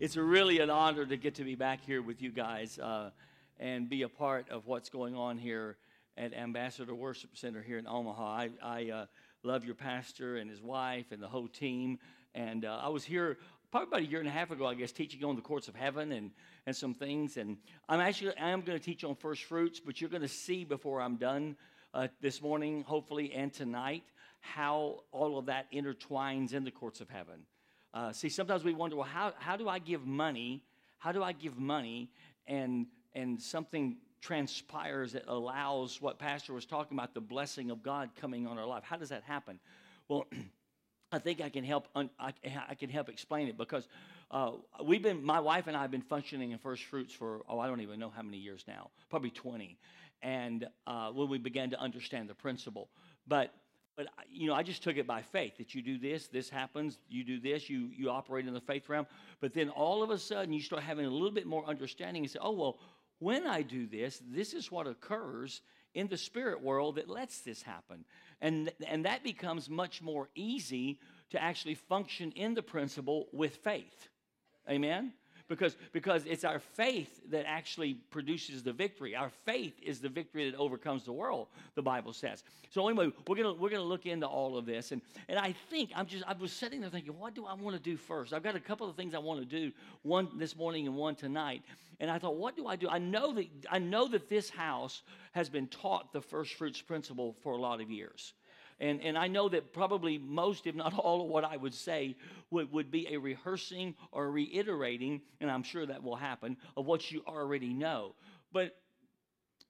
it's really an honor to get to be back here with you guys uh, and be a part of what's going on here at Ambassador Worship Center here in Omaha. I, I uh, love your pastor and his wife and the whole team. And uh, I was here probably about a year and a half ago, I guess, teaching on the courts of heaven and, and some things. And I'm actually I am going to teach on first fruits, but you're going to see before I'm done uh, this morning, hopefully, and tonight, how all of that intertwines in the courts of heaven. Uh, see, sometimes we wonder, well, how, how do I give money? How do I give money and, and something transpires that allows what Pastor was talking about, the blessing of God coming on our life? How does that happen? Well, I think I can help. Un- I, I, can help explain it because uh, we've been. My wife and I have been functioning in First Fruits for oh I don't even know how many years now, probably twenty. And uh, when we began to understand the principle, but but you know I just took it by faith that you do this, this happens. You do this, you you operate in the faith realm. But then all of a sudden you start having a little bit more understanding and say, oh well, when I do this, this is what occurs in the spirit world that lets this happen. And, and that becomes much more easy to actually function in the principle with faith. Amen? Because, because it's our faith that actually produces the victory. Our faith is the victory that overcomes the world, the Bible says. So anyway, we're gonna we're gonna look into all of this. And and I think I'm just I was sitting there thinking, what do I want to do first? I've got a couple of things I want to do, one this morning and one tonight. And I thought, what do I do? I know that I know that this house has been taught the first fruits principle for a lot of years. And, and I know that probably most, if not all, of what I would say would, would be a rehearsing or reiterating, and I'm sure that will happen, of what you already know. But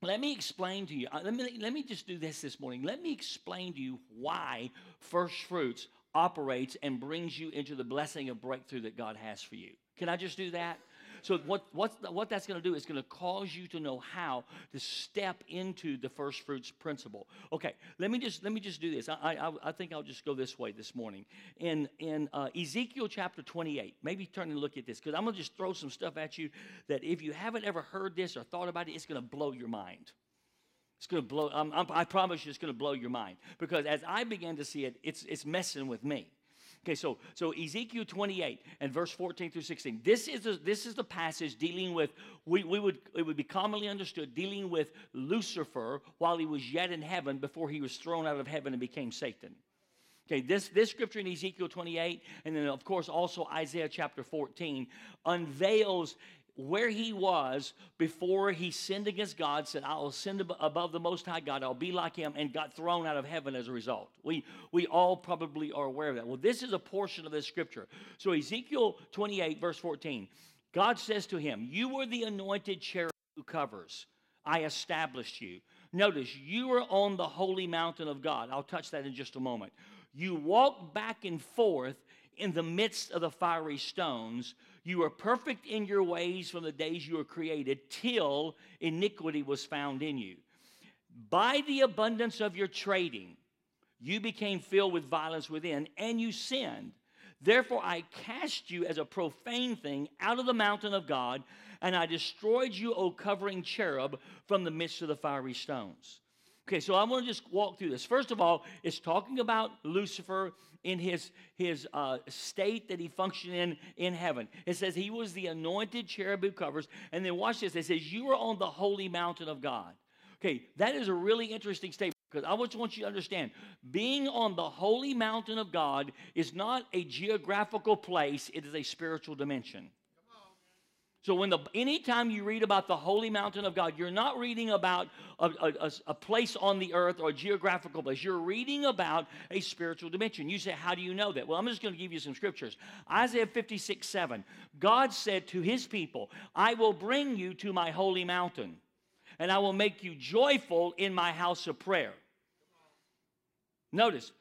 let me explain to you. Uh, let me, let me just do this this morning. Let me explain to you why first fruits operates and brings you into the blessing of breakthrough that God has for you. Can I just do that? So what, what, what that's going to do is going to cause you to know how to step into the first fruits principle. Okay, let me just let me just do this. I, I, I think I'll just go this way this morning. In in uh, Ezekiel chapter 28, maybe turn and look at this because I'm going to just throw some stuff at you that if you haven't ever heard this or thought about it, it's going to blow your mind. It's going to blow. I'm, I promise you, it's going to blow your mind because as I began to see it, it's it's messing with me. Okay, so so Ezekiel 28 and verse 14 through 16. This is this is the passage dealing with we, we would it would be commonly understood dealing with Lucifer while he was yet in heaven before he was thrown out of heaven and became Satan. Okay, this, this scripture in Ezekiel 28, and then of course also Isaiah chapter 14, unveils where he was before he sinned against God, said, I will sin above the Most High God, I'll be like him, and got thrown out of heaven as a result. We, we all probably are aware of that. Well, this is a portion of this scripture. So, Ezekiel 28, verse 14, God says to him, You were the anointed cherub who covers. I established you. Notice, you were on the holy mountain of God. I'll touch that in just a moment. You walked back and forth in the midst of the fiery stones. You were perfect in your ways from the days you were created till iniquity was found in you. By the abundance of your trading, you became filled with violence within, and you sinned. Therefore, I cast you as a profane thing out of the mountain of God, and I destroyed you, O covering cherub, from the midst of the fiery stones. Okay, so I want to just walk through this. First of all, it's talking about Lucifer in his, his uh, state that he functioned in in heaven. It says he was the anointed cherub who covers. And then watch this. It says, You are on the holy mountain of God. Okay, that is a really interesting statement because I just want you to understand being on the holy mountain of God is not a geographical place, it is a spiritual dimension. So when the anytime you read about the holy mountain of God, you're not reading about a, a, a, place on the earth or a geographical place. You're reading about a spiritual dimension. You say, How do you know that? Well, I'm just going to give you some scriptures. Isaiah 56, 7. God said to his people, I will bring you to my holy mountain, and I will make you joyful in my house of prayer. Notice,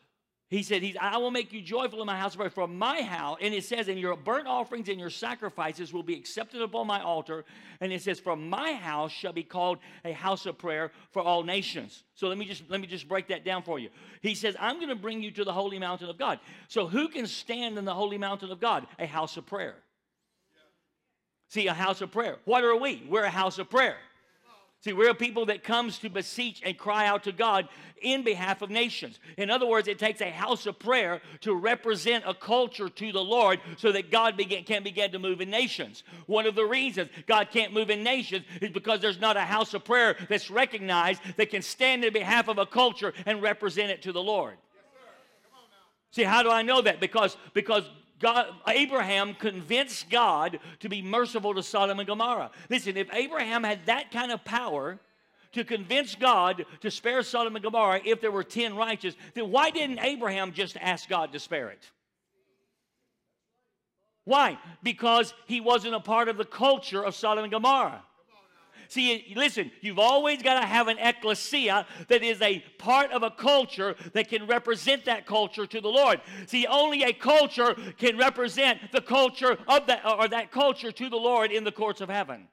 he said, he's, I will make you joyful in my house of prayer. For my house, and it says, and your burnt offerings and your sacrifices will be accepted upon my altar. And it says, For my house shall be called a house of prayer for all nations. So let me just let me just break that down for you. He says, I'm going to bring you to the holy mountain of God. So who can stand in the holy mountain of God? A house of prayer. See, a house of prayer. What are we? We're a house of prayer. See, we're a people that comes to beseech and cry out to God in behalf of nations. In other words, it takes a house of prayer to represent a culture to the Lord so that God begin, can begin to move in nations. One of the reasons God can't move in nations is because there's not a house of prayer that's recognized that can stand in behalf of a culture and represent it to the Lord. See, how do I know that? Because, because God, Abraham convinced God to be merciful to Sodom and Gomorrah. Listen, if Abraham had that kind of power to convince God to spare Sodom and Gomorrah if there were 10 righteous, then why didn't Abraham just ask God to spare it? Why? Because he wasn't a part of the culture of Sodom and Gomorrah. See, listen, you've always got to have an ecclesia that is a part of a culture that can represent that culture to the Lord. See, only a culture can represent the culture of that or that culture to the Lord in the courts of heaven.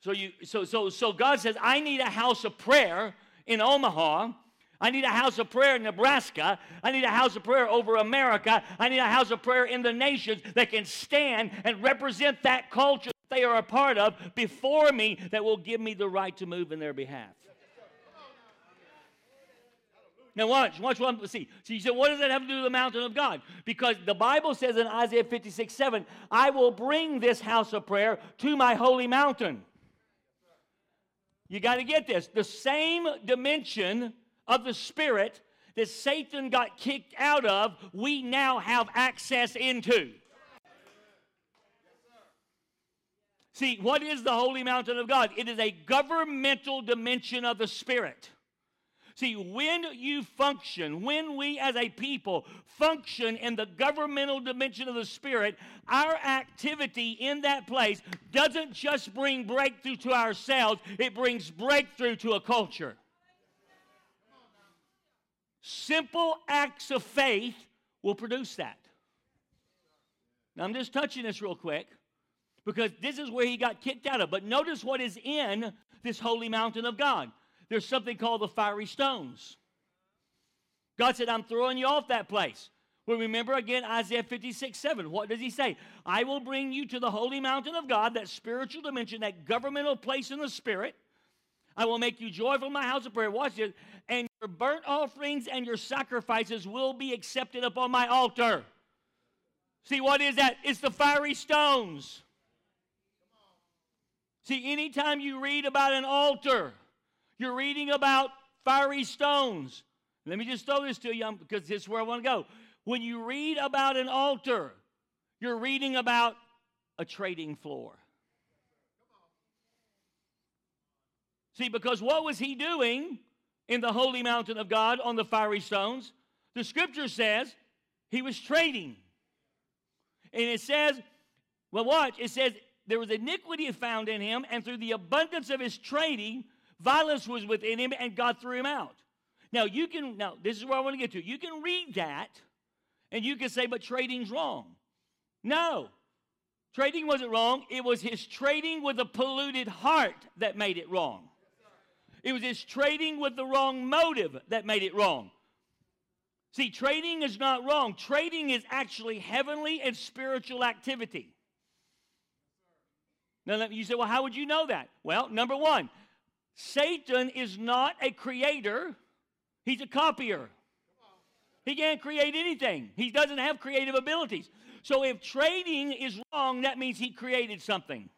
So you so so so God says, I need a house of prayer in Omaha I need a house of prayer in Nebraska. I need a house of prayer over America. I need a house of prayer in the nations that can stand and represent that culture that they are a part of before me that will give me the right to move in their behalf. Now watch, watch one. See, so you said, what does that have to do with the mountain of God? Because the Bible says in Isaiah 56, 7, I will bring this house of prayer to my holy mountain. You got to get this. The same dimension of the Spirit that Satan got kicked out of, we now have access into. See, what is the holy mountain of God? It is a governmental dimension of the Spirit. See, when you function, when we as a people function in the governmental dimension of the Spirit, our activity in that place doesn't just bring breakthrough to ourselves, it brings breakthrough to a culture. Simple acts of faith will produce that. Now, I'm just touching this real quick because this is where he got kicked out of. But notice what is in this holy mountain of God. There's something called the fiery stones. God said, I'm throwing you off that place. Well, remember again Isaiah 56, 7. What does he say? I will bring you to the holy mountain of God, that spiritual dimension, that governmental place in the spirit. I will make you joyful in my house of prayer. Watch this. And your burnt offerings and your sacrifices will be accepted upon my altar. See, what is that? It's the fiery stones. See, anytime you read about an altar, you're reading about fiery stones. Let me just throw this to you um, because this is where I want to go. When you read about an altar, you're reading about a trading floor. See, because what was he doing in the holy mountain of God on the fiery stones? The scripture says he was trading. And it says, well, watch, it says there was iniquity found in him, and through the abundance of his trading, violence was within him, and God threw him out. Now, you can, now, this is where I want to get to. You can read that, and you can say, but trading's wrong. No, trading wasn't wrong. It was his trading with a polluted heart that made it wrong. It was his trading with the wrong motive that made it wrong. See, trading is not wrong. Trading is actually heavenly and spiritual activity. Now, you say, well, how would you know that? Well, number one, Satan is not a creator, he's a copier. He can't create anything, he doesn't have creative abilities. So, if trading is wrong, that means he created something.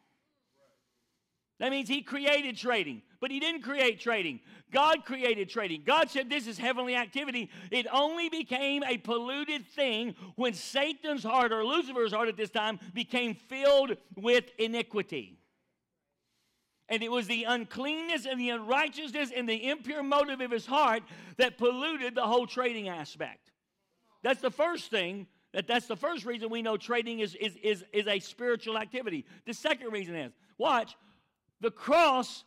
That means he created trading, but he didn't create trading. God created trading. God said this is heavenly activity. It only became a polluted thing when Satan's heart, or Lucifer's heart at this time, became filled with iniquity. And it was the uncleanness and the unrighteousness and the impure motive of his heart that polluted the whole trading aspect. That's the first thing. That that's the first reason we know trading is, is, is, is a spiritual activity. The second reason is, watch, the cross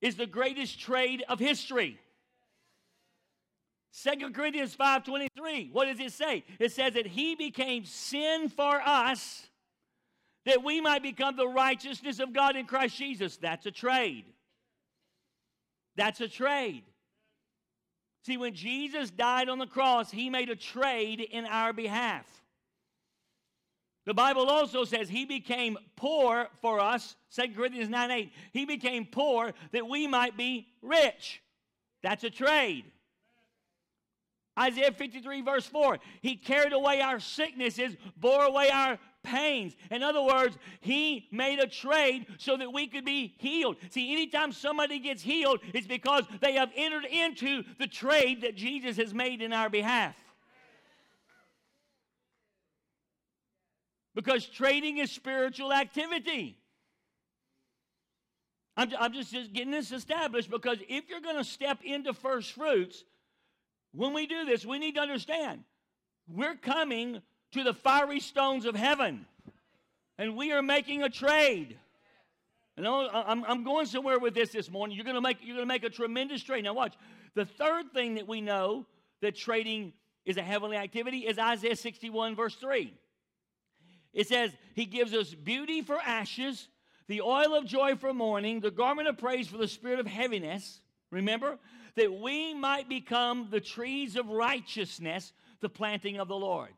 is the greatest trade of history. 2 Corinthians 5:23. What does it say? It says that he became sin for us that we might become the righteousness of God in Christ Jesus. That's a trade. That's a trade. See, when Jesus died on the cross, he made a trade in our behalf. The Bible also says he became poor for us, 2 Corinthians 9 8. He became poor that we might be rich. That's a trade. Isaiah 53, verse 4. He carried away our sicknesses, bore away our pains. In other words, he made a trade so that we could be healed. See, anytime somebody gets healed, it's because they have entered into the trade that Jesus has made in our behalf. Because trading is spiritual activity. I'm, I'm just, just getting this established because if you're going to step into first fruits, when we do this, we need to understand we're coming to the fiery stones of heaven and we are making a trade. And I'm, I'm going somewhere with this this morning. You're going to make you're going to make a tremendous trade. Now watch. The third thing that we know that trading is a heavenly activity is Isaiah 61 verse 3. It says, He gives us beauty for ashes, the oil of joy for mourning, the garment of praise for the spirit of heaviness. Remember? That we might become the trees of righteousness, the planting of the Lord.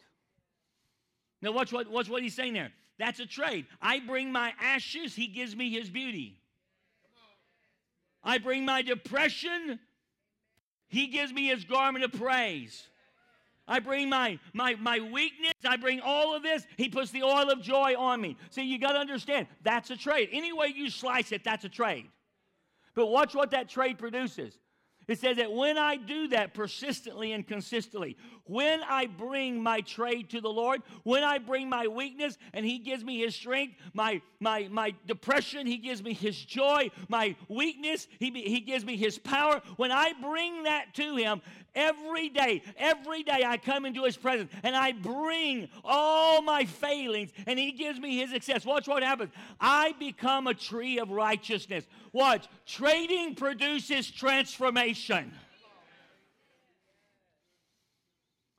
Now, watch what, watch what he's saying there. That's a trade. I bring my ashes, he gives me his beauty. I bring my depression, he gives me his garment of praise. I bring my, my, my weakness. I bring all of this. He puts the oil of joy on me. See, you got to understand that's a trade. Any way you slice it, that's a trade. But watch what that trade produces. It says that when I do that persistently and consistently, when I bring my trade to the Lord, when I bring my weakness and He gives me His strength, my, my, my depression, He gives me His joy, my weakness, he, he gives me His power. When I bring that to Him, every day, every day I come into His presence and I bring all my failings and He gives me His success. Watch what happens. I become a tree of righteousness. Watch. Trading produces transformation.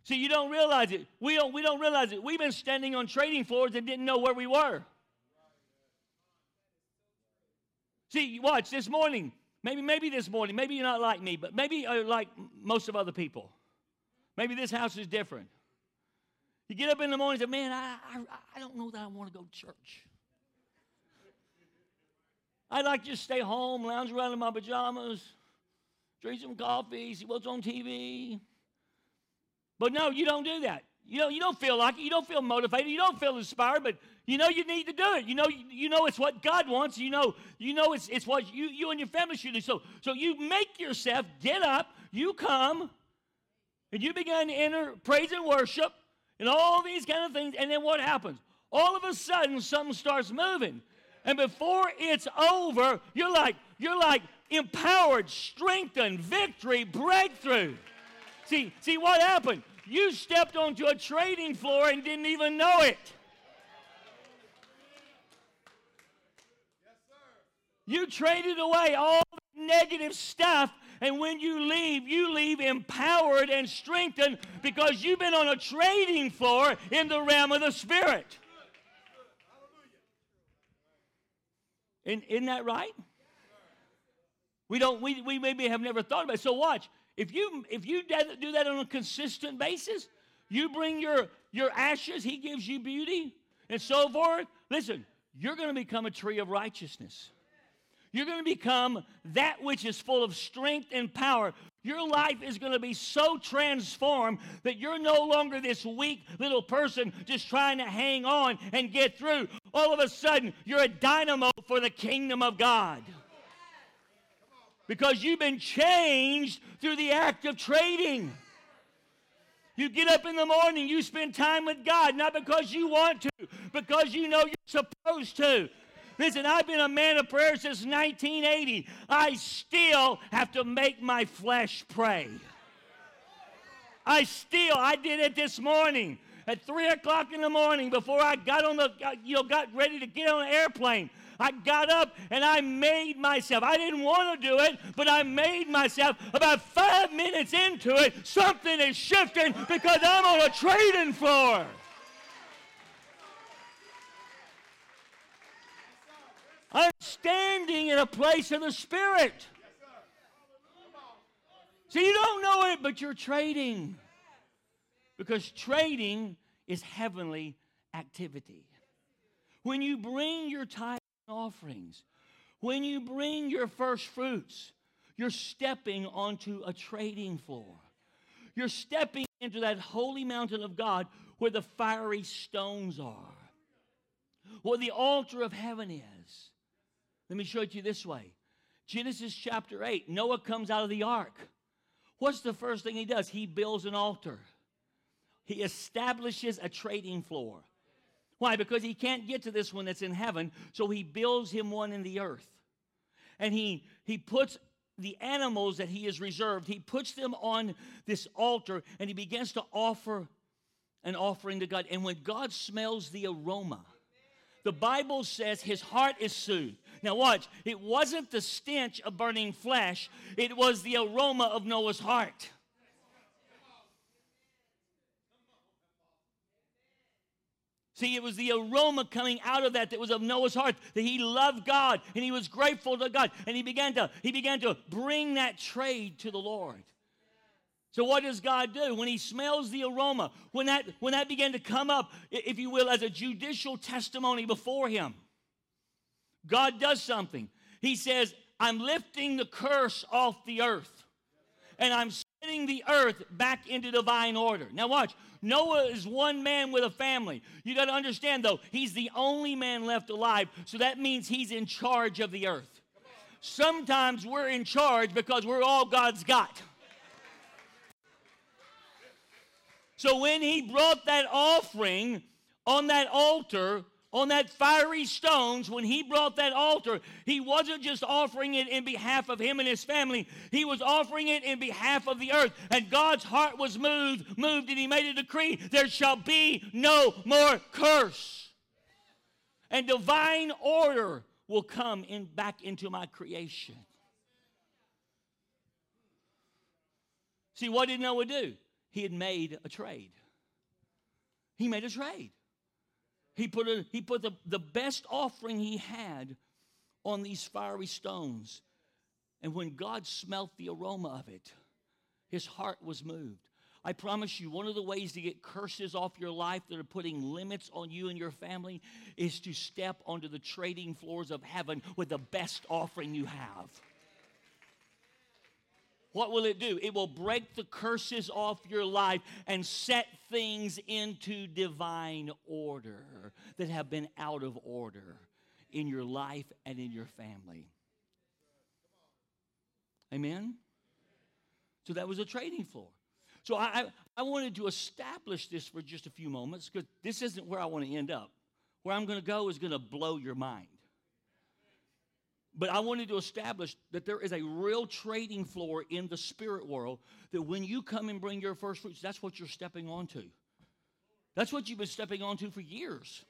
See, you don't realize it. We don't, we don't realize it. We've been standing on trading floors and didn't know where we were. See, watch this morning. Maybe, maybe this morning. Maybe you're not like me, but maybe you're like most of other people. Maybe this house is different. You get up in the morning and say, Man, I, I, I don't know that I want to go to church. I'd like to just stay home, lounge around in my pajamas, drink some coffee, see what's on TV. But no, you don't do that. You know, you don't feel like it. You don't feel motivated. You don't feel inspired, but you know you need to do it. You know, you know it's what God wants. You know, you know it's, it's what you, you and your family should do. So, so you make yourself get up, you come, and you begin to enter praise and worship and all these kind of things. And then what happens? All of a sudden, something starts moving. And before it's over, you're like, you're like empowered, strengthened, victory, breakthrough. See, see what happened? You stepped onto a trading floor and didn't even know it. You traded away all the negative stuff, and when you leave, you leave empowered and strengthened because you've been on a trading floor in the realm of the Spirit. Isn't, isn't that right? We don't. We, we maybe have never thought about it. So watch. If you if you do that on a consistent basis, you bring your your ashes. He gives you beauty and so forth. Listen, you're going to become a tree of righteousness. You're going to become that which is full of strength and power. Your life is going to be so transformed that you're no longer this weak little person just trying to hang on and get through. All of a sudden, you're a dynamo for the kingdom of God. Because you've been changed through the act of trading. You get up in the morning, you spend time with God, not because you want to, because you know you're supposed to. Listen, I've been a man of prayer since 1980. I still have to make my flesh pray. I still, I did it this morning at three o'clock in the morning before I got on the, you know, got ready to get on an airplane. I got up and I made myself. I didn't want to do it, but I made myself. About five minutes into it, something is shifting because I'm on a trading floor. I'm standing in a place of the Spirit. So you don't know it, but you're trading. Because trading is heavenly activity. When you bring your tithe offerings, when you bring your first fruits, you're stepping onto a trading floor. You're stepping into that holy mountain of God where the fiery stones are, where the altar of heaven is. Let me show it to you this way Genesis chapter 8, Noah comes out of the ark. What's the first thing he does? He builds an altar, he establishes a trading floor. Why? Because he can't get to this one that's in heaven, so he builds him one in the earth. And he, he puts the animals that he has reserved, he puts them on this altar and he begins to offer an offering to God. And when God smells the aroma, the Bible says his heart is soothed. Now, watch, it wasn't the stench of burning flesh, it was the aroma of Noah's heart. See, it was the aroma coming out of that that was of Noah's heart that he loved God and he was grateful to God and he began to he began to bring that trade to the Lord. So what does God do when he smells the aroma? When that when that began to come up, if you will, as a judicial testimony before him. God does something. He says, "I'm lifting the curse off the earth and I'm setting the earth back into divine order." Now watch. Noah is one man with a family. You got to understand, though, he's the only man left alive, so that means he's in charge of the earth. Sometimes we're in charge because we're all God's got. So when he brought that offering on that altar, on that fiery stones, when he brought that altar, he wasn't just offering it in behalf of him and his family, he was offering it in behalf of the earth. And God's heart was moved, moved, and he made a decree there shall be no more curse. And divine order will come in back into my creation. See, what did Noah do? He had made a trade. He made a trade. He put, a, he put the, the best offering he had on these fiery stones. And when God smelt the aroma of it, his heart was moved. I promise you, one of the ways to get curses off your life that are putting limits on you and your family is to step onto the trading floors of heaven with the best offering you have. What will it do? It will break the curses off your life and set things into divine order that have been out of order in your life and in your family. Amen? So that was a trading floor. So I, I wanted to establish this for just a few moments because this isn't where I want to end up. Where I'm going to go is going to blow your mind. But I wanted to establish that there is a real trading floor in the spirit world that when you come and bring your first fruits, that's what you're stepping onto. That's what you've been stepping onto for years.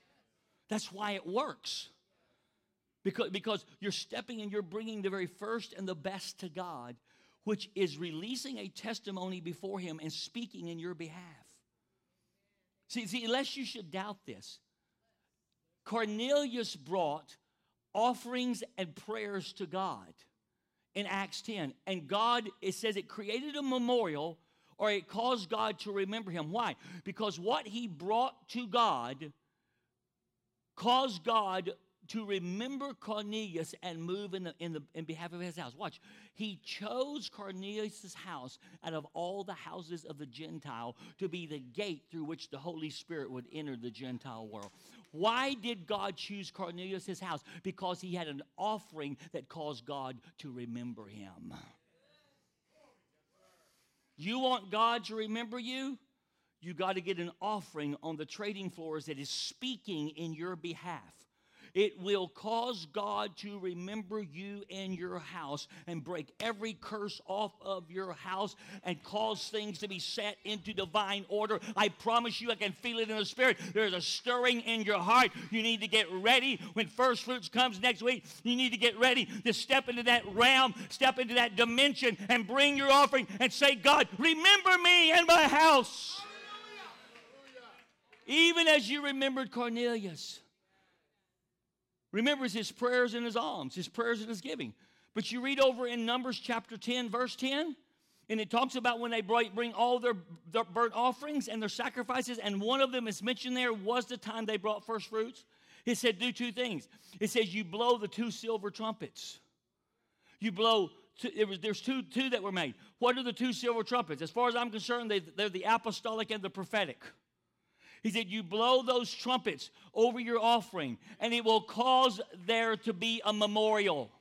That's why it works. Because, because you're stepping and you're bringing the very first and the best to God, which is releasing a testimony before Him and speaking in your behalf. See, see, unless you should doubt this, Cornelius brought offerings and prayers to God in Acts 10. And God, it says it created a memorial or it caused God to remember him. Why? Because what he brought to God caused God to remember Cornelius and move in, the, in, the, in behalf of his house. Watch. He chose Cornelius' house out of all the houses of the Gentile to be the gate through which the Holy Spirit would enter the Gentile world. Why did God choose Cornelius' house? Because he had an offering that caused God to remember him. You want God to remember you? You got to get an offering on the trading floors that is speaking in your behalf. It will cause God to remember you and your house and break every curse off of your house and cause things to be set into divine order. I promise you, I can feel it in the spirit. There's a stirring in your heart. You need to get ready when first fruits comes next week. You need to get ready to step into that realm, step into that dimension, and bring your offering and say, God, remember me and my house. Even as you remembered Cornelius remembers his prayers and his alms, his prayers and his giving. But you read over in Numbers chapter 10, verse 10, And it talks about when they bring all their, their burnt offerings and their sacrifices, and one of them is mentioned there was the time they brought first fruits. It said, do two things. It says, you blow the two silver trumpets. You blow, two, it was, there's two, two that were made. What are the two silver trumpets? As far as I'm concerned, they, they're the apostolic and the prophetic. He said, You blow those trumpets over your offering, and it will cause there to be a memorial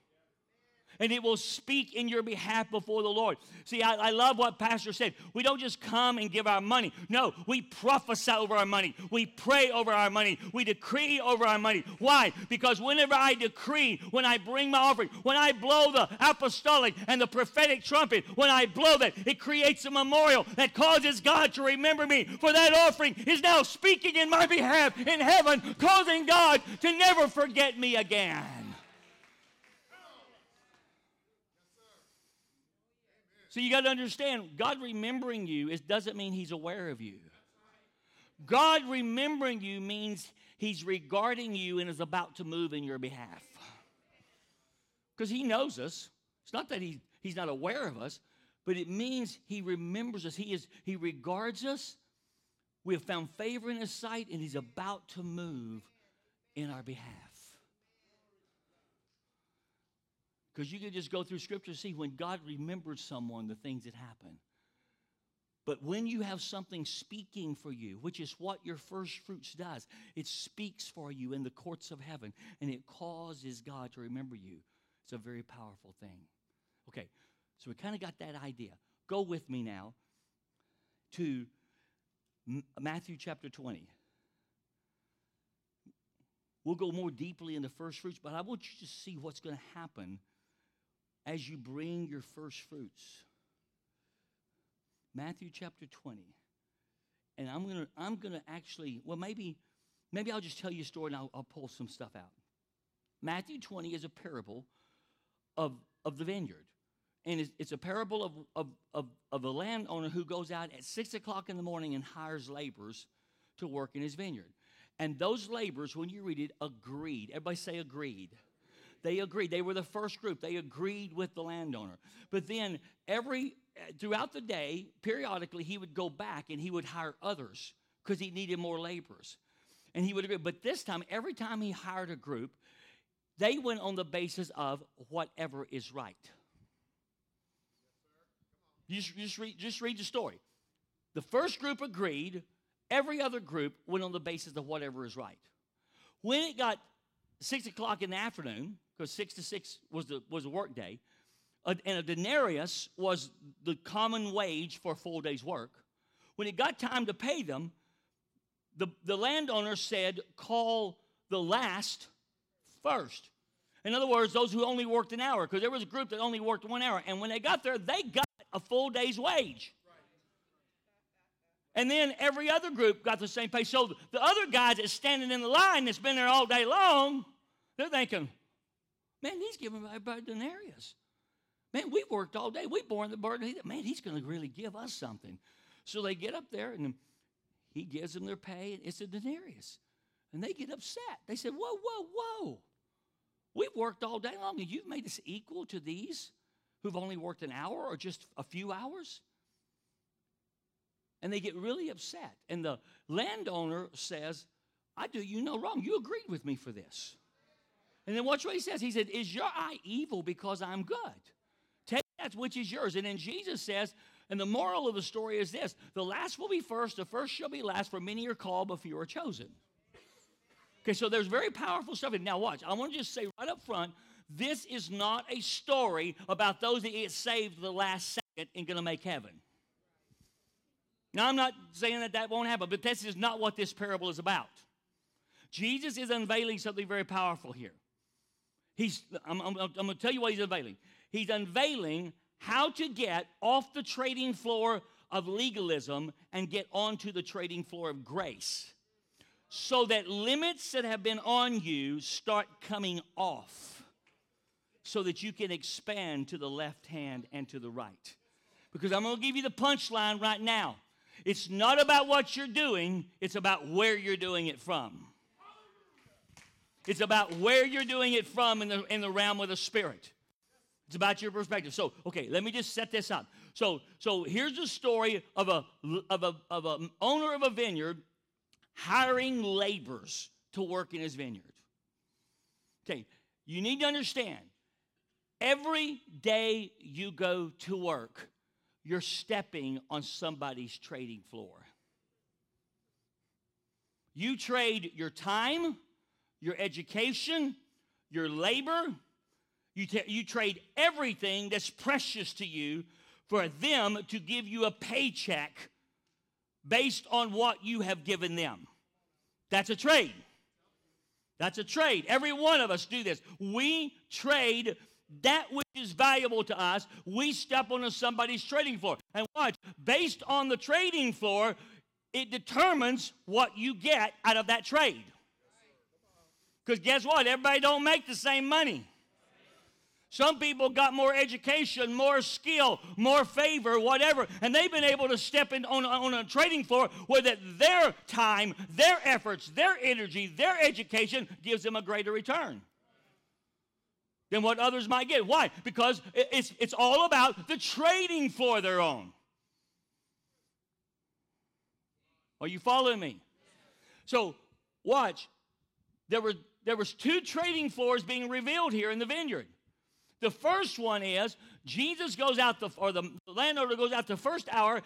and it will speak in your behalf before the Lord. See, I, I, love what Pastor said. We don't just come and give our money. No, we prophesy over our money. We pray over our money. We decree over our money. Why? Because whenever I decree, when I bring my offering, when I blow the apostolic and the prophetic trumpet, when I blow that, it creates a memorial that causes God to remember me. For that offering is now speaking in my behalf in heaven, causing God to never forget me again. So you got to understand, God remembering you doesn't mean He's aware of you. God remembering you means He's regarding you and is about to move in your behalf. Because He knows us. It's not that he, He's not aware of us, but it means He remembers us. He, is, he regards us. We have found favor in His sight, and He's about to move in our behalf. Because you can just go through scripture and see when God remembers someone, the things that happen. But when you have something speaking for you, which is what your first fruits does, it speaks for you in the courts of heaven and it causes God to remember you. It's a very powerful thing. Okay, so we kind of got that idea. Go with me now to Matthew chapter 20. We'll go more deeply into first fruits, but I want you to see what's going to happen as you bring your first fruits. Matthew chapter 20. And I'm going to I'm going to actually well maybe maybe I'll just tell you a story and I'll, I'll pull some stuff out. Matthew 20 is a parable of of the vineyard. And it's, it's a parable of, of, of, of a landowner who goes out at 6 o'clock in the morning and hires laborers to work in his vineyard. And those laborers, when you read it, agreed. Everybody say agreed. They agreed. They were the first group. They agreed with the landowner. But then every throughout the day, periodically he would go back and he would hire others because he needed more laborers. And he would agree. But this time, every time he hired a group, they went on the basis of whatever is right. You just, just, read, just read the story. The first group agreed, every other group went on the basis of whatever is right. When it got six o'clock in the afternoon, because six to six was the was a work day, and a denarius was the common wage for a full day's work. When it got time to pay them, the, the landowner said, call the last first. In other words, those who only worked an hour, because there was a group that only worked one hour. And when they got there, they got a full day's wage. And then every other group got the same pay. So the other guys that's standing in the line that's been there all day long, they're thinking, Man, he's giving everybody denarius. Man, we worked all day. We borne the burden. Man, he's going to really give us something. So they get up there and he gives them their pay, and it's a denarius. And they get upset. They said, Whoa, whoa, whoa. We've worked all day long, and you've made us equal to these who've only worked an hour or just a few hours? And they get really upset. And the landowner says, I do you no wrong. You agreed with me for this. And then watch what he says. He said, Is your eye evil because I'm good? Take that which is yours. And then Jesus says, and the moral of the story is this the last will be first, the first shall be last, for many are called, but few are chosen. Okay, so there's very powerful stuff. Now watch, I want to just say right up front, this is not a story about those that get saved the last second and to make heaven. Now, I'm not saying that that won't happen, but this is not what this parable is about. Jesus is unveiling something very powerful here. He's, I'm, I'm, I'm going to tell you what he's unveiling. He's unveiling how to get off the trading floor of legalism and get onto the trading floor of grace so that limits that have been on you start coming off so that you can expand to the left hand and to the right. Because I'm going to give you the punchline right now. It's not about what you're doing, it's about where you're doing it from. It's about where you're doing it from in the, in the realm of the spirit. It's about your perspective. So, okay, let me just set this up. So, so here's the story of a of a of an owner of a vineyard hiring laborers to work in his vineyard. Okay, you need to understand every day you go to work, you're stepping on somebody's trading floor. You trade your time, your education, your labor, you, t- you trade everything that's precious to you for them to give you a paycheck based on what you have given them. That's a trade. That's a trade. Every one of us do this. We trade that which is valuable to us. We step onto somebody's trading floor. And watch, based on the trading floor, it determines what you get out of that trade. Because guess what? Everybody don't make the same money. Some people got more education, more skill, more favor, whatever, and they've been able to step in on, on a trading floor where that their time, their efforts, their energy, their education gives them a greater return than what others might get. Why? Because it's, it's all about the trading floor they're on. Are you following me? So, watch. There were there was two trading floors being revealed here in the vineyard. The first one is Jesus goes out the or the landowner goes out the first hour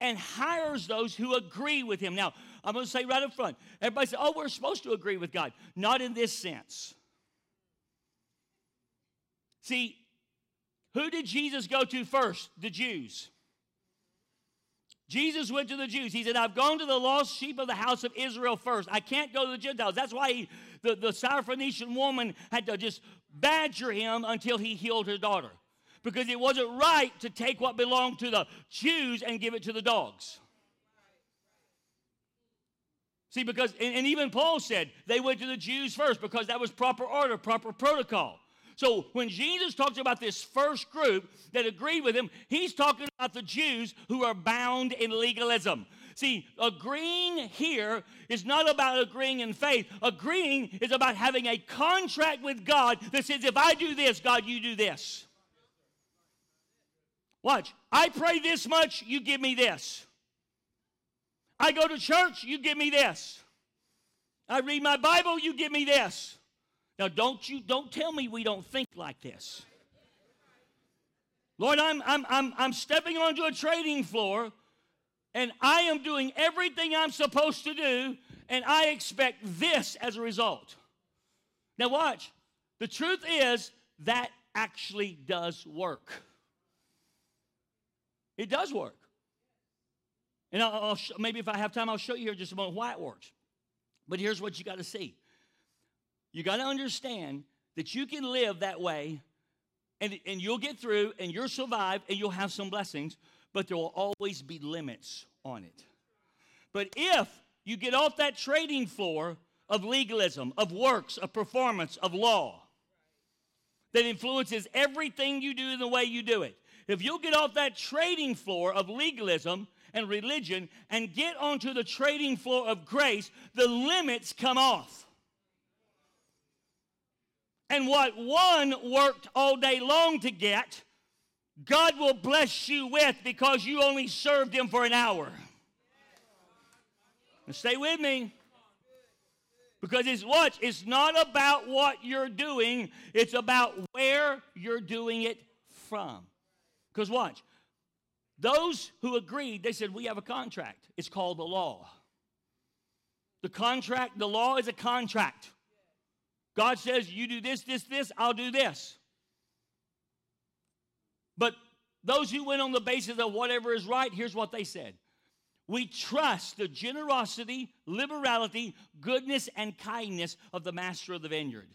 and hires those who agree with him. Now, I'm going to say right up front. Everybody says, "Oh, we're supposed to agree with God." Not in this sense. See, who did Jesus go to first? The Jews. Jesus went to the Jews. He said, I've gone to the lost sheep of the house of Israel first. I can't go to the Gentiles. That's why he, the, the Syrophoenician woman had to just badger him until he healed her daughter. Because it wasn't right to take what belonged to the Jews and give it to the dogs. See, because, and, and even Paul said they went to the Jews first because that was proper order, proper protocol. So when Jesus talks about this first group that agreed with him, he's talking about the Jews who are bound in legalism. See, agreeing here is not about agreeing in faith. Agreeing is about having a contract with God that says, if I do this, God, you do this. Watch. I pray this much, you give me this. I go to church, you give me this. I read my Bible, you give me this. Now, don't you don't tell me we don't think like this. Lord, I'm, I'm, I'm, I'm stepping onto a trading floor and I am doing everything I'm supposed to do, and I expect this as a result. Now, watch. The truth is that actually does work. It does work. And I'll, I'll sh- maybe if I have time, I'll show you here just a moment why it works. But here's what you got to see you got to understand that you can live that way and, and you'll get through and you'll survive and you'll have some blessings, but there will always be limits on it. But if you get off that trading floor of legalism, of works, of performance, of law that influences everything you do in the way you do it, if you'll get off that trading floor of legalism and religion and get onto the trading floor of grace, the limits come off. And what one worked all day long to get, God will bless you with because you only served Him for an hour. Now stay with me. Because it's what? It's not about what you're doing, it's about where you're doing it from. Because watch, those who agreed, they said, We have a contract. It's called the law. The contract, the law is a contract. God says, You do this, this, this, I'll do this. But those who went on the basis of whatever is right, here's what they said We trust the generosity, liberality, goodness, and kindness of the master of the vineyard.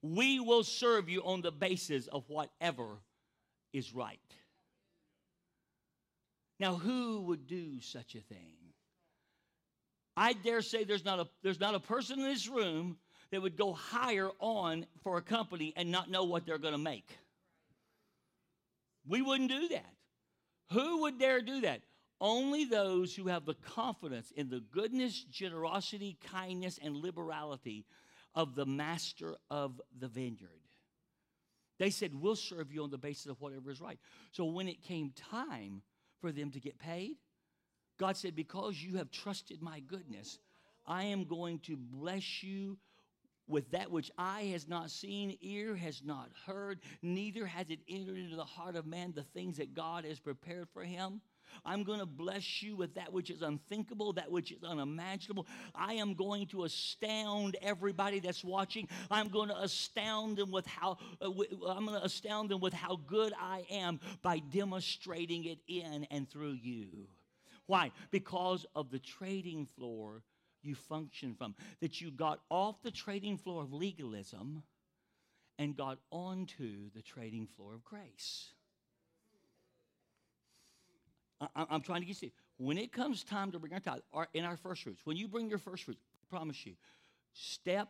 We will serve you on the basis of whatever is right. Now, who would do such a thing? I dare say there's not a, there's not a person in this room that would go higher on for a company and not know what they're going to make. We wouldn't do that. Who would dare do that? Only those who have the confidence in the goodness, generosity, kindness, and liberality of the master of the vineyard. They said, We'll serve you on the basis of whatever is right. So when it came time for them to get paid, God said, Because you have trusted my goodness, I am going to bless you with that which eye has not seen, ear has not heard, neither has it entered into the heart of man the things that God has prepared for him. I'm going to bless you with that which is unthinkable, that which is unimaginable. I am going to astound everybody that's watching. I'm going to astound them with how uh, I'm going to astound them with how good I am by demonstrating it in and through you. Why? Because of the trading floor you function from. That you got off the trading floor of legalism and got onto the trading floor of grace. I, am trying to get you. See when it comes time to bring our tithe, our, in our first fruits, when you bring your first fruits, I promise you, step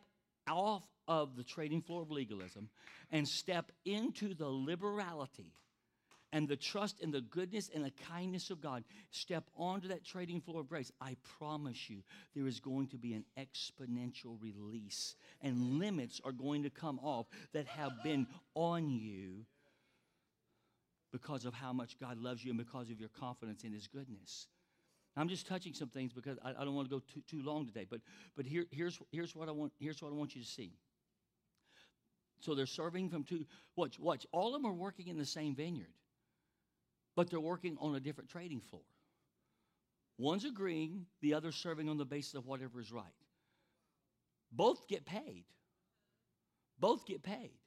off of the trading floor of legalism and step into the liberality and the trust and the goodness and the kindness of God step onto that trading floor of grace, I promise you there is going to be an exponential release, and limits are going to come off that have been on you because of how much God loves you and because of your confidence in His goodness. I'm just touching some things because I, I don't want to go too, too long today, but, but here, here's, here's, what I want, here's what I want you to see. So they're serving from two, watch, watch, all of them are working in the same vineyard but they're working on a different trading floor. One's agreeing, the other's serving on the basis of whatever is right. Both get paid. Both get paid.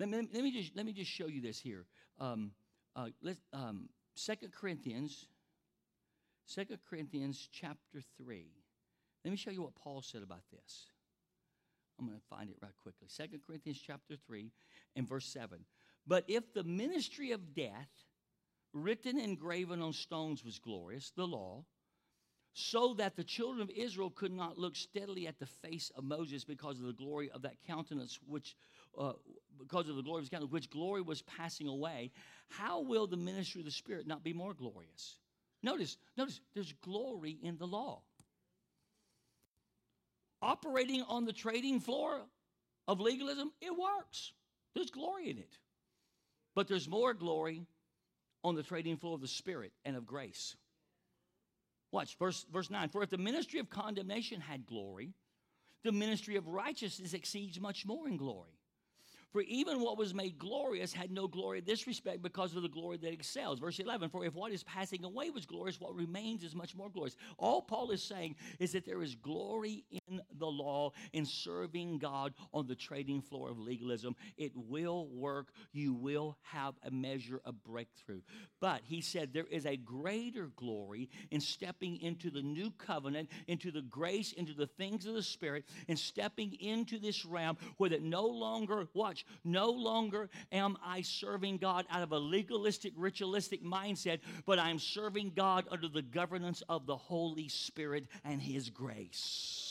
Let me, let me, just, let me just show you this here. Um, uh, um, 2 Corinthians, 2 Corinthians chapter 3. Let me show you what Paul said about this. I'm going to find it right quickly. 2 Corinthians chapter 3 and verse 7. But if the ministry of death written and graven on stones was glorious, the law, so that the children of Israel could not look steadily at the face of Moses because of the glory of that countenance, which uh, because of the glory of his countenance, which glory was passing away. How will the ministry of the Spirit not be more glorious? Notice, notice, there's glory in the law. Operating on the trading floor of legalism, it works. There's glory in it. But there's more glory on the trading floor of the Spirit and of grace. Watch, verse, verse 9. For if the ministry of condemnation had glory, the ministry of righteousness exceeds much more in glory. For even what was made glorious had no glory in this respect because of the glory that excels. Verse 11, for if what is passing away was glorious, what remains is much more glorious. All Paul is saying is that there is glory the law in serving God on the trading floor of legalism. It will work. You will have a measure of breakthrough. But he said there is a greater glory in stepping into the new covenant, into the grace, into the things of the Spirit, and stepping into this realm where that no longer, watch. No longer am I serving God out of a legalistic, ritualistic mindset, but I'm serving God under the governance of the Holy Spirit and His grace.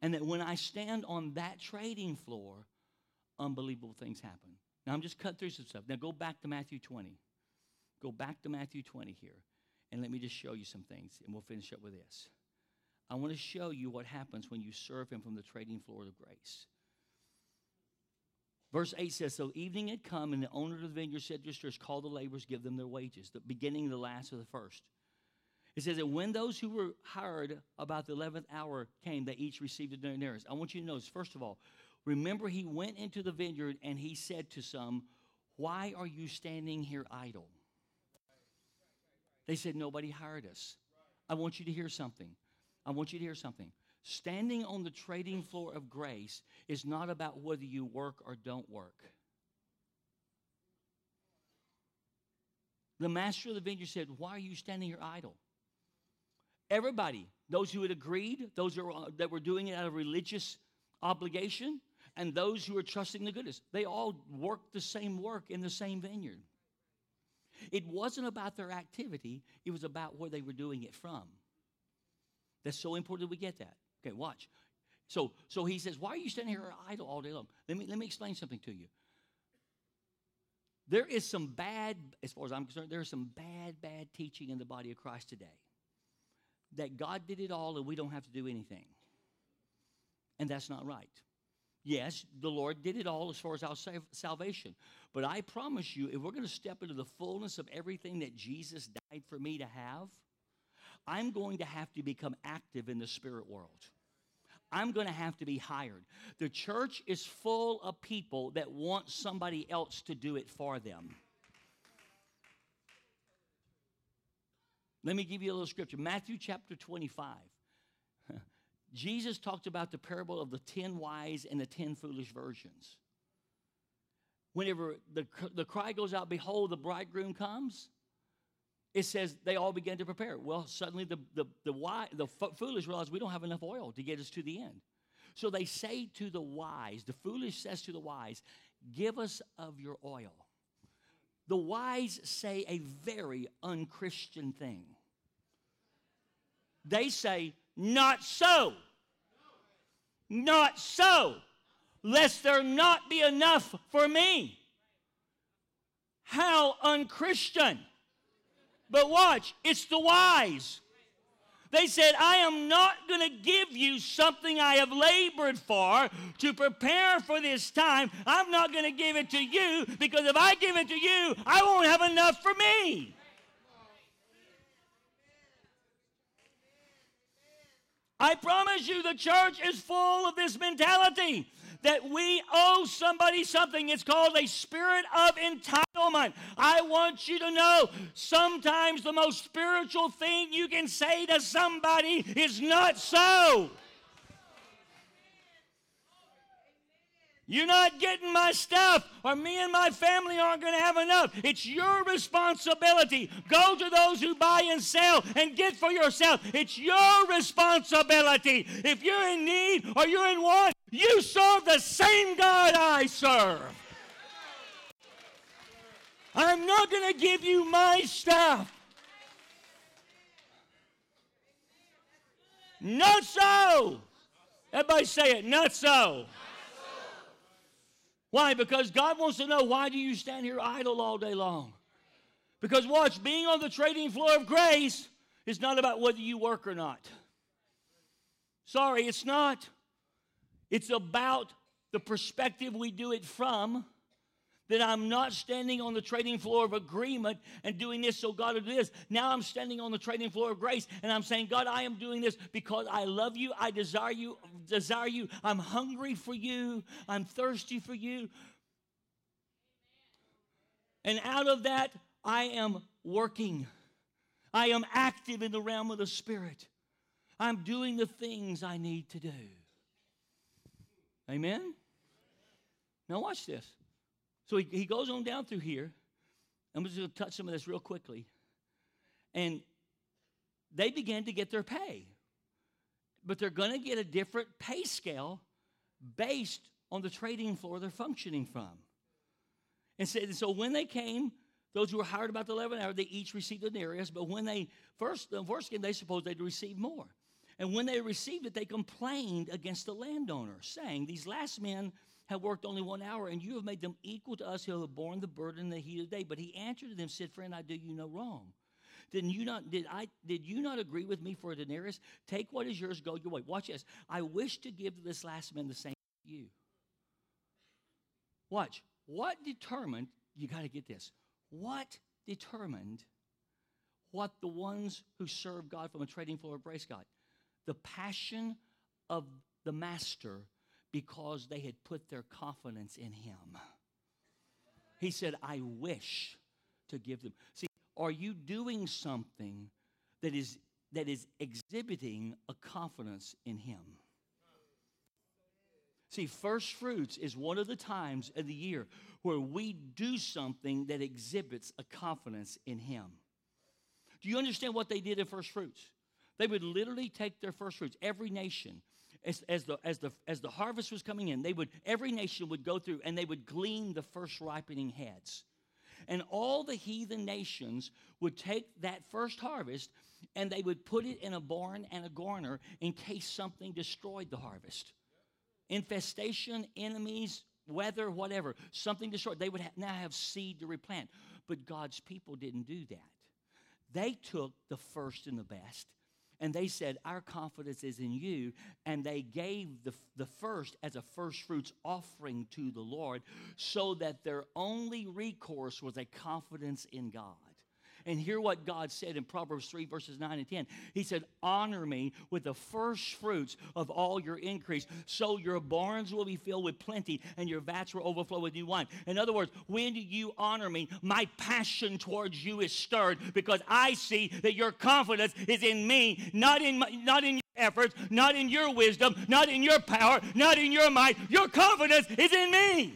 And that when I stand on that trading floor, unbelievable things happen. Now I'm just cutting through some stuff. Now go back to Matthew 20. Go back to Matthew 20 here. And let me just show you some things, and we'll finish up with this. I want to show you what happens when you serve him from the trading floor of grace. Verse 8 says, So evening had come, and the owner of the vineyard said to his stewards, Call the laborers, give them their wages, the beginning, the last, of the first. It says that when those who were hired about the 11th hour came, they each received a denarius. I want you to notice, first of all, remember he went into the vineyard and he said to some, Why are you standing here idle? They said, Nobody hired us. I want you to hear something. I want you to hear something. Standing on the trading floor of grace is not about whether you work or don't work. The master of the vineyard said, Why are you standing here idle? Everybody, those who had agreed, those were, uh, that were doing it out of religious obligation, and those who were trusting the goodness, they all worked the same work in the same vineyard. It wasn't about their activity, it was about where they were doing it from. That's so important that we get that. Okay, watch. So, so he says, Why are you standing here idle all day long? Let me, let me explain something to you. There is some bad, as far as I'm concerned, there is some bad, bad teaching in the body of Christ today. That God did it all and we don't have to do anything. And that's not right. Yes, the Lord did it all as far as our salvation. But I promise you, if we're going to step into the fullness of everything that Jesus died for me to have, I'm going to have to become active in the spirit world. I'm going to have to be hired. The church is full of people that want somebody else to do it for them. Let me give you a little scripture Matthew chapter 25. Jesus talked about the parable of the 10 wise and the 10 foolish virgins. Whenever the, the cry goes out, Behold, the bridegroom comes, it says they all began to prepare. Well, suddenly the, the, the, wise, the foolish realize we don't have enough oil to get us to the end. So they say to the wise, the foolish says to the wise, Give us of your oil. The wise say a very unchristian thing. They say, Not so. Not so. Lest there not be enough for me. How unchristian. But watch, it's the wise. They said, I am not going to give you something I have labored for to prepare for this time. I'm not going to give it to you because if I give it to you, I won't have enough for me. I promise you, the church is full of this mentality that we owe somebody something. It's called a spirit of entitlement. I want you to know sometimes the most spiritual thing you can say to somebody is not so. You're not getting my stuff, or me and my family aren't going to have enough. It's your responsibility. Go to those who buy and sell and get for yourself. It's your responsibility. If you're in need or you're in want, you serve the same God I serve. I'm not going to give you my stuff. Not so. Everybody say it, not so. Why? Because God wants to know why do you stand here idle all day long? Because watch, being on the trading floor of grace is not about whether you work or not. Sorry, it's not. It's about the perspective we do it from. That I'm not standing on the trading floor of agreement and doing this so God will do this. Now I'm standing on the trading floor of grace and I'm saying, God, I am doing this because I love you. I desire you, desire you. I'm hungry for you. I'm thirsty for you. And out of that, I am working. I am active in the realm of the Spirit. I'm doing the things I need to do. Amen? Now, watch this. So he, he goes on down through here. I'm just going to touch some of this real quickly. And they began to get their pay. But they're going to get a different pay scale based on the trading floor they're functioning from. And so, so when they came, those who were hired about the 11 hour, they each received a denarius. But when they first, the first came, they supposed they'd receive more. And when they received it, they complained against the landowner, saying, These last men have worked only one hour, and you have made them equal to us who have borne the burden in the heat of the day. But he answered to them, said, Friend, I do you no wrong. Did you not did I did you not agree with me for a denarius? Take what is yours, go your way. Watch this. I wish to give to this last man the same you. Watch. What determined, you got to get this. What determined what the ones who serve God from a trading floor embrace God? the passion of the master because they had put their confidence in him. He said, I wish to give them. See, are you doing something that is that is exhibiting a confidence in him? See, first fruits is one of the times of the year where we do something that exhibits a confidence in him. Do you understand what they did in first fruits? They would literally take their first fruits, every nation. As, as, the, as, the, as the harvest was coming in, they would, every nation would go through and they would glean the first ripening heads. And all the heathen nations would take that first harvest and they would put it in a barn and a garner in case something destroyed the harvest. Infestation, enemies, weather, whatever, something destroyed. They would ha- now have seed to replant. But God's people didn't do that. They took the first and the best And they said, Our confidence is in you. And they gave the, the first as a first fruits offering to the Lord, so that their only recourse was a confidence in God. And hear what God said in Proverbs 3, verses 9 and 10. He said, Honor me with the first fruits of all your increase, so your barns will be filled with plenty and your vats will overflow with new wine. In other words, when you honor me, my passion towards you is stirred because I see that your confidence is in me, not in, my, not in your efforts, not in your wisdom, not in your power, not in your might. Your confidence is in me.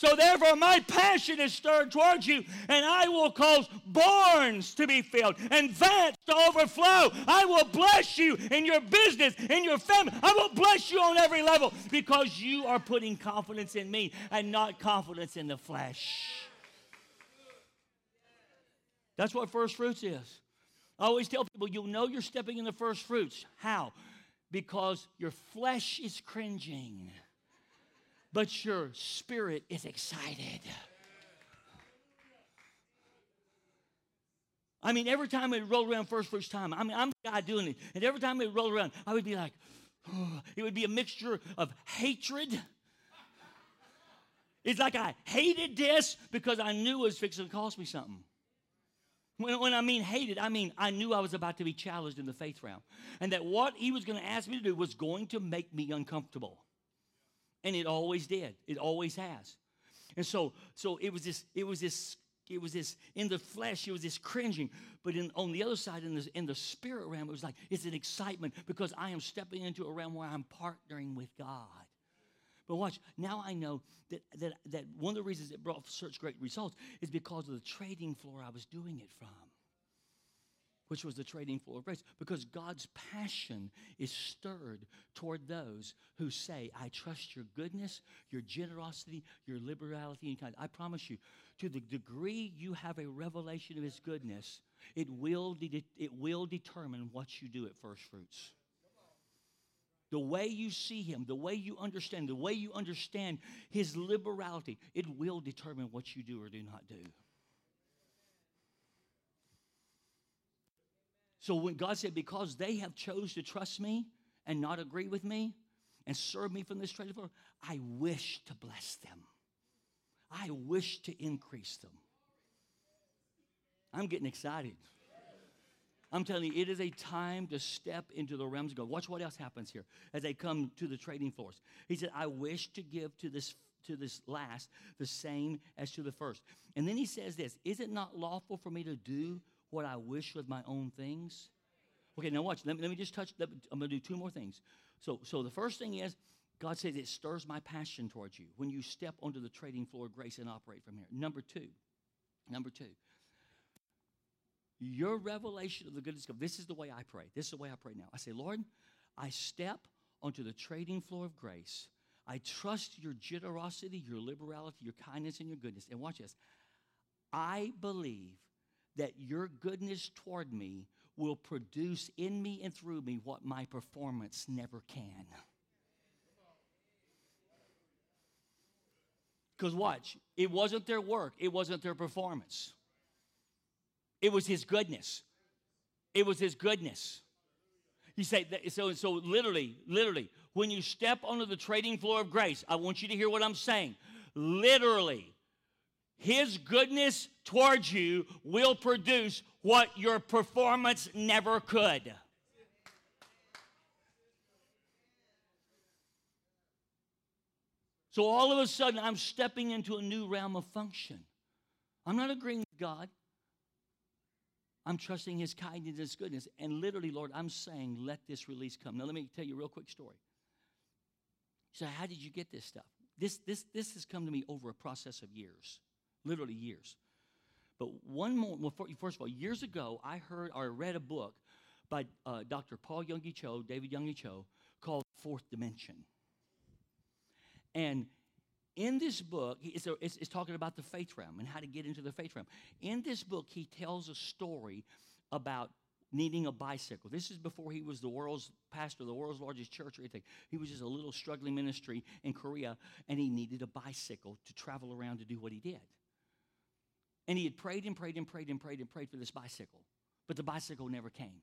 So therefore, my passion is stirred towards you, and I will cause barns to be filled and vats to overflow. I will bless you in your business, in your family. I will bless you on every level because you are putting confidence in me and not confidence in the flesh. That's what first fruits is. I always tell people you'll know you're stepping in the first fruits. How? Because your flesh is cringing but your spirit is excited. I mean, every time it rolled around first first time, I mean, I'm the guy doing it, and every time it rolled around, I would be like, oh, it would be a mixture of hatred. It's like I hated this because I knew it was fixing to cost me something. When, when, I mean hated, I mean I knew I was about to be challenged in the faith realm. And that what he was going to ask me to do was going to make me uncomfortable. And it always did. It always has. And so, so it was this, it was this, it was this in the flesh, it was this cringing. But in, on the other side, in the, in the spirit realm, it was like it's an excitement because I am stepping into a realm where I'm partnering with God. But watch, now I know that, that, that one of the reasons it brought such great results is because of the trading floor I was doing it from which was the trading floor of grace, because God's passion is stirred toward those who say, I trust your goodness, your generosity, your liberality, and kind. I promise you, to the degree you have a revelation of his goodness, it will, de- it will determine what you do at first fruits. The way you see him, the way you understand, the way you understand his liberality, it will determine what you do or do not do. So when God said, because they have chose to trust me and not agree with me and serve me from this treasure floor, I wish to bless them. I wish to increase them. I'm getting excited. I'm telling you, it is a time to step into the realms of God. Watch what else happens here as they come to the trading floors. He said, I wish to give to this to this last the same as to the first. And then he says this, is it not lawful for me to do what I wish with my own things? Okay, now watch. Let me, let me just touch. I'm going to do two more things. So, so the first thing is, God says it stirs my passion towards you when you step onto the trading floor of grace and operate from here. Number two, number two, your revelation of the goodness of God. This is the way I pray. This is the way I pray now. I say, Lord, I step onto the trading floor of grace. I trust your generosity, your liberality, your kindness, and your goodness. And watch this. I believe that your goodness toward me will produce in me and through me what my performance never can. Because watch, it wasn't their work, it wasn't their performance. It was His goodness. It was His goodness. You say that, so. So literally, literally, when you step onto the trading floor of grace, I want you to hear what I'm saying. Literally, his goodness towards you will produce what your performance never could. So all of a sudden, I'm stepping into a new realm of function. I'm not agreeing with God. I'm trusting His kindness, His goodness. And literally, Lord, I'm saying, let this release come. Now, let me tell you a real quick story. So, how did you get this stuff? This, this, this has come to me over a process of years literally years. But one more, well, first of all, years ago, I heard or read a book by uh, Dr. Paul Yonggi Cho, David Yonggi Cho, called Fourth Dimension. And in this book, it's, a, it's, it's, talking about the faith realm and how to get into the faith realm. In this book, he tells a story about needing a bicycle. This is before he was the world's pastor, the world's largest church or anything. He was just a little struggling ministry in Korea, and he needed a bicycle to travel around to do what he did. And he had prayed and prayed and prayed and prayed and prayed for this bicycle, but the bicycle never came.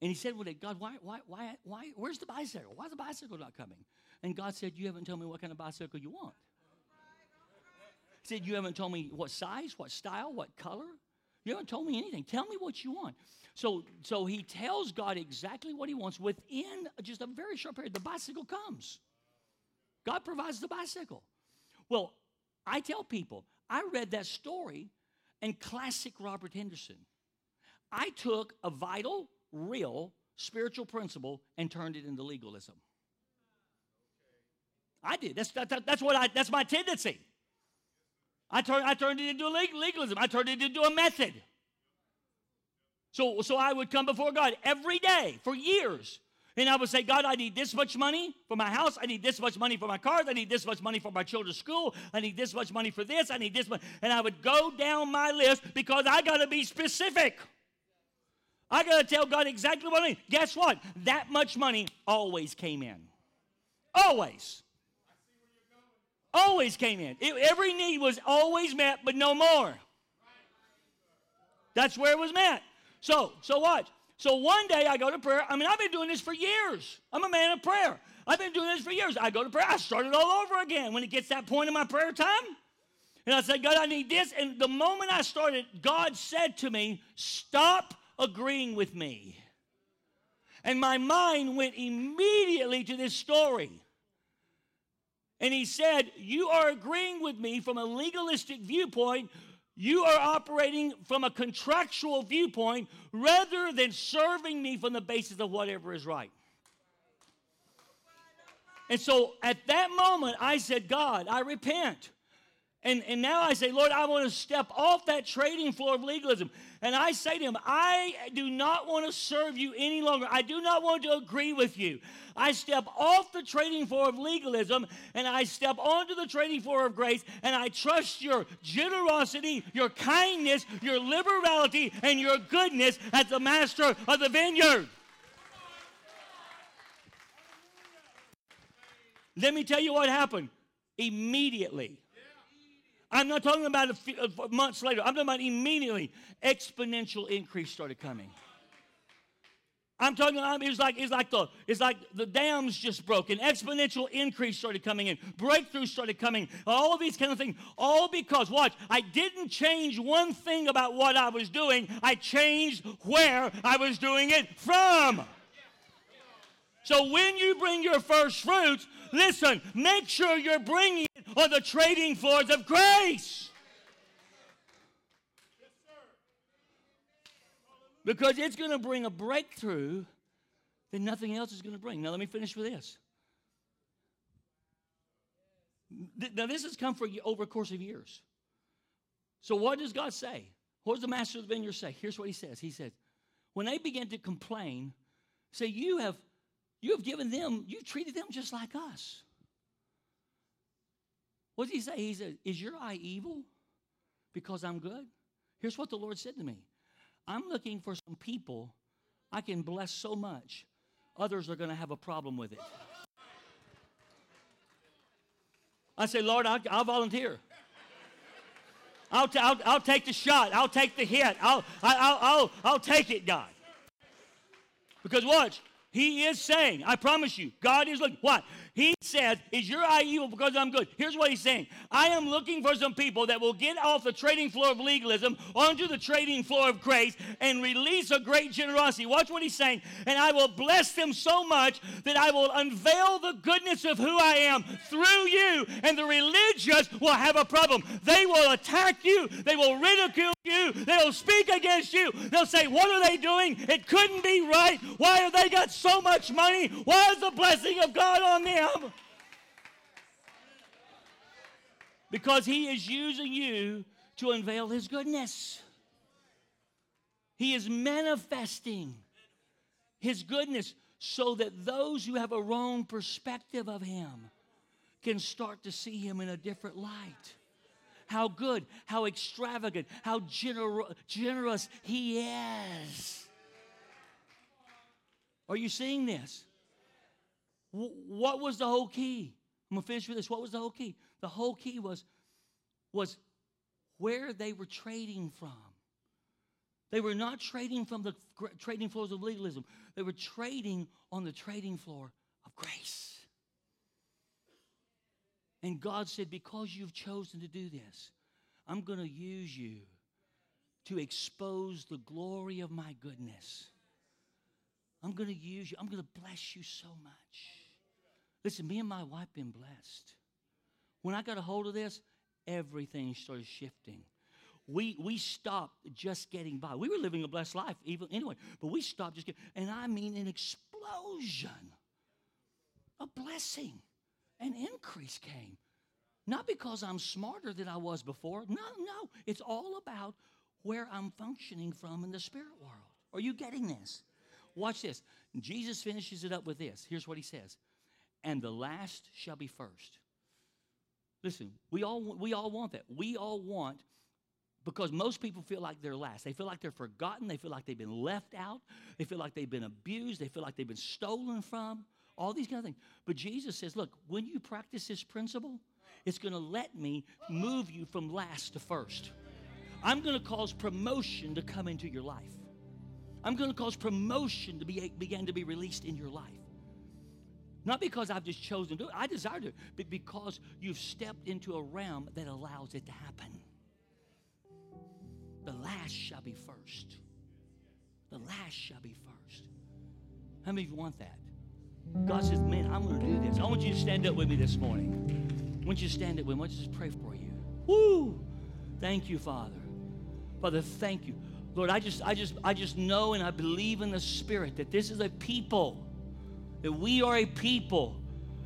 And he said, Well, God, why, why, why, why, where's the bicycle? Why's the bicycle not coming? And God said, You haven't told me what kind of bicycle you want. He said, You haven't told me what size, what style, what color. You haven't told me anything. Tell me what you want. So, so he tells God exactly what he wants within just a very short period. The bicycle comes. God provides the bicycle. Well, I tell people, I read that story in classic Robert Henderson. I took a vital, real spiritual principle and turned it into legalism. I did. That's, that, that's what I, that's my tendency. I turned, I turned it into legalism. I turned it into a method. So, so I would come before God every day for years. And I would say, God, I need this much money for my house. I need this much money for my cars. I need this much money for my children's school. I need this much money for this. I need this much. And I would go down my list because I got to be specific. I got to tell God exactly what I need. Guess what? That much money always came in. Always. Always came in. It, every need was always met, but no more. That's where it was met. So, so what? So one day I go to prayer. I mean, I've been doing this for years. I'm a man of prayer. I've been doing this for years. I go to prayer. I start it all over again when it gets that point in my prayer time. And I say, God, I need this. And the moment I started, God said to me, Stop agreeing with me. And my mind went immediately to this story. And he said, You are agreeing with me from a legalistic viewpoint. You are operating from a contractual viewpoint rather than serving me from the basis of whatever is right. And so at that moment, I said, God, I repent. And, and now I say, Lord, I want to step off that trading floor of legalism. And I say to him, I do not want to serve you any longer. I do not want to agree with you. I step off the trading floor of legalism and I step onto the trading floor of grace and I trust your generosity, your kindness, your liberality, and your goodness as the master of the vineyard. Let me tell you what happened. Immediately, I'm not talking about a few uh, months later. I'm talking about immediately. Exponential increase started coming. I'm talking. about it's like it's like the it's like the dams just broke. An exponential increase started coming in. Breakthroughs started coming. All these kind of things. All because watch. I didn't change one thing about what I was doing. I changed where I was doing it from. So when you bring your first fruits, listen. Make sure you're bringing on the trading floors of grace. Because it's going to bring a breakthrough that nothing else is going to bring. Now, let me finish with this. Now, this has come for over a course of years. So, what does God say? What does the master of the vineyard say? Here's what he says. He says, when they begin to complain, say, you have, you have given them, you've treated them just like us. What does he say? He said, Is your eye evil because I'm good? Here's what the Lord said to me I'm looking for some people I can bless so much, others are going to have a problem with it. I say, Lord, I'll, I'll volunteer. I'll, t- I'll, I'll take the shot. I'll take the hit. I'll, I'll, I'll, I'll take it, God. Because watch, he is saying, I promise you, God is looking. What? He says, Is your eye evil because I'm good? Here's what he's saying I am looking for some people that will get off the trading floor of legalism onto the trading floor of grace and release a great generosity. Watch what he's saying. And I will bless them so much that I will unveil the goodness of who I am through you, and the religious will have a problem. They will attack you, they will ridicule you, they'll speak against you. They'll say, What are they doing? It couldn't be right. Why have they got so much money? Why is the blessing of God on them? Because he is using you to unveil his goodness. He is manifesting his goodness so that those who have a wrong perspective of him can start to see him in a different light. How good, how extravagant, how gener- generous he is. Are you seeing this? What was the whole key? I'm gonna finish with this. What was the whole key? The whole key was, was where they were trading from. They were not trading from the trading floors of legalism. They were trading on the trading floor of grace. And God said, Because you've chosen to do this, I'm going to use you to expose the glory of my goodness. I'm going to use you. I'm going to bless you so much. Listen, me and my wife been blessed. When I got a hold of this, everything started shifting. We, we stopped just getting by. We were living a blessed life even anyway, but we stopped just getting, and I mean an explosion, a blessing, an increase came. Not because I'm smarter than I was before. No, no. It's all about where I'm functioning from in the spirit world. Are you getting this? Watch this. Jesus finishes it up with this. Here's what he says And the last shall be first. Listen, we all, we all want that. We all want, because most people feel like they're last. They feel like they're forgotten. They feel like they've been left out. They feel like they've been abused. They feel like they've been stolen from. All these kind of things. But Jesus says, look, when you practice this principle, it's going to let me move you from last to first. I'm going to cause promotion to come into your life. I'm going to cause promotion to be begin to be released in your life. Not because I've just chosen to do it, I desire to, but because you've stepped into a realm that allows it to happen. The last shall be first. The last shall be first. How many of you want that? God says, Man, I'm going to do this. I want you to stand up with me this morning. I want you to stand up with me. I want you to just pray for you. Woo! Thank you, Father. Father, thank you. Lord, I just, I just, I just know and I believe in the Spirit that this is a people, that we are a people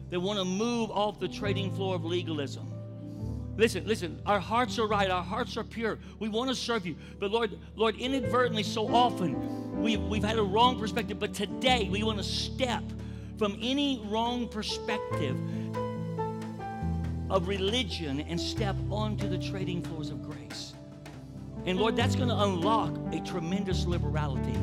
that want to move off the trading floor of legalism. Listen, listen, our hearts are right, our hearts are pure. We want to serve you. But Lord, Lord, inadvertently, so often we've, we've had a wrong perspective. But today we want to step from any wrong perspective of religion and step onto the trading floors of. And Lord, that's going to unlock a tremendous liberality.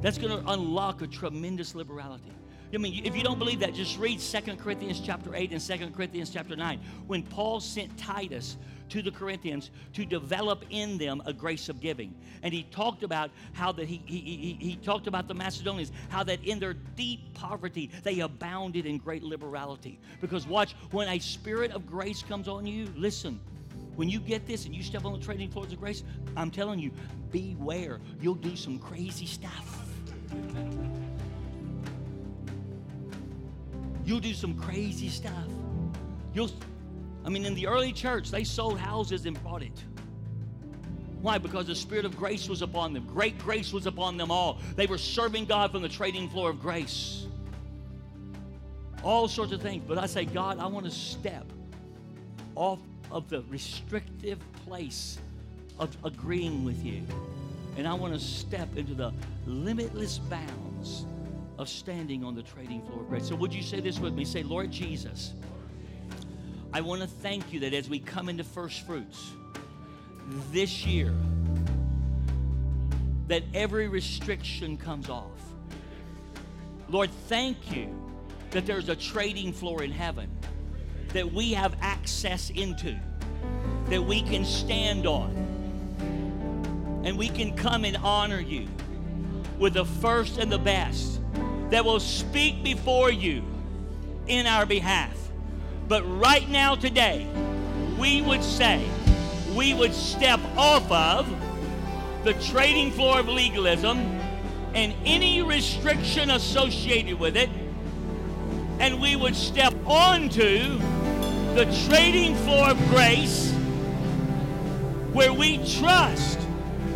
That's going to unlock a tremendous liberality. I mean, if you don't believe that, just read 2 Corinthians chapter 8 and 2 Corinthians chapter 9. When Paul sent Titus to the Corinthians to develop in them a grace of giving. And he talked about how that he, he, he, he talked about the Macedonians, how that in their deep poverty they abounded in great liberality. Because watch, when a spirit of grace comes on you, listen, when you get this and you step on the trading floors of grace, I'm telling you, beware. You'll do some crazy stuff. You'll do some crazy stuff. You'll, I mean, in the early church, they sold houses and bought it. Why? Because the Spirit of grace was upon them. Great grace was upon them all. They were serving God from the trading floor of grace. All sorts of things. But I say, God, I want to step off of the restrictive place of agreeing with you. And I want to step into the limitless bounds of standing on the trading floor of grace. So, would you say this with me? Say, Lord Jesus, I want to thank you that as we come into first fruits this year, that every restriction comes off. Lord, thank you that there's a trading floor in heaven that we have access into, that we can stand on, and we can come and honor you with the first and the best that will speak before you in our behalf. But right now, today, we would say, we would step off of the trading floor of legalism and any restriction associated with it, and we would step onto the trading floor of grace where we trust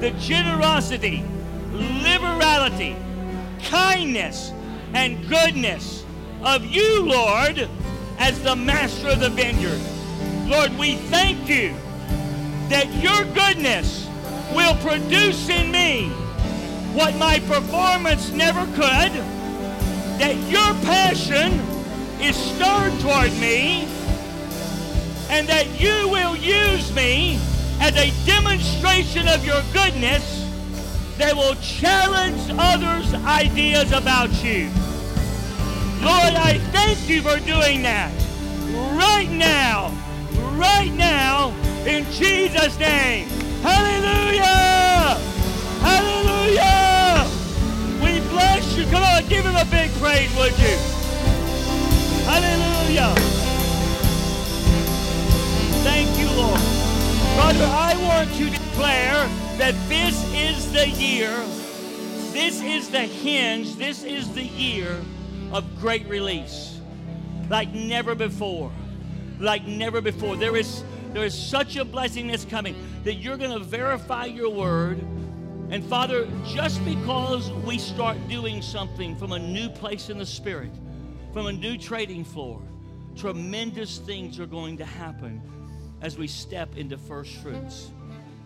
the generosity, liberality, kindness, and goodness of you, Lord, as the master of the vineyard. Lord, we thank you that your goodness will produce in me what my performance never could, that your passion is stirred toward me, and that you will use me as a demonstration of your goodness that will challenge others' ideas about you. Lord, I thank you for doing that right now, right now, in Jesus' name. Hallelujah! Hallelujah! We bless you. Come on, give him a big praise, would you? Hallelujah! Thank you, Lord. Father, I want you to declare that this is the year, this is the hinge, this is the year of great release like never before. Like never before. There is, there is such a blessing that's coming that you're going to verify your word. And Father, just because we start doing something from a new place in the Spirit, from a new trading floor, tremendous things are going to happen as we step into first fruits.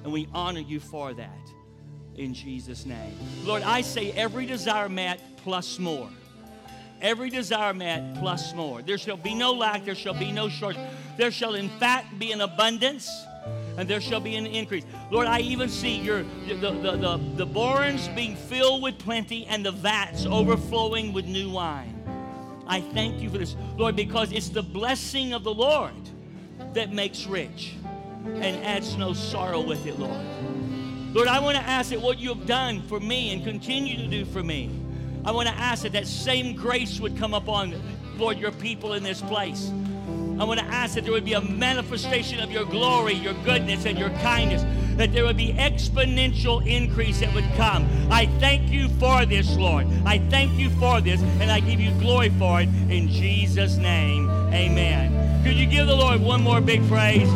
And we honor you for that in Jesus' name. Lord, I say every desire met plus more every desire met plus more. There shall be no lack, there shall be no shortage. There shall, in fact, be an abundance and there shall be an increase. Lord, I even see your the, the, the, the barns being filled with plenty and the vats overflowing with new wine. I thank you for this, Lord, because it's the blessing of the Lord that makes rich and adds no sorrow with it, Lord. Lord, I want to ask that what you have done for me and continue to do for me I want to ask that that same grace would come upon, Lord, your people in this place. I want to ask that there would be a manifestation of your glory, your goodness, and your kindness, that there would be exponential increase that would come. I thank you for this, Lord. I thank you for this, and I give you glory for it in Jesus' name. Amen. Could you give the Lord one more big praise?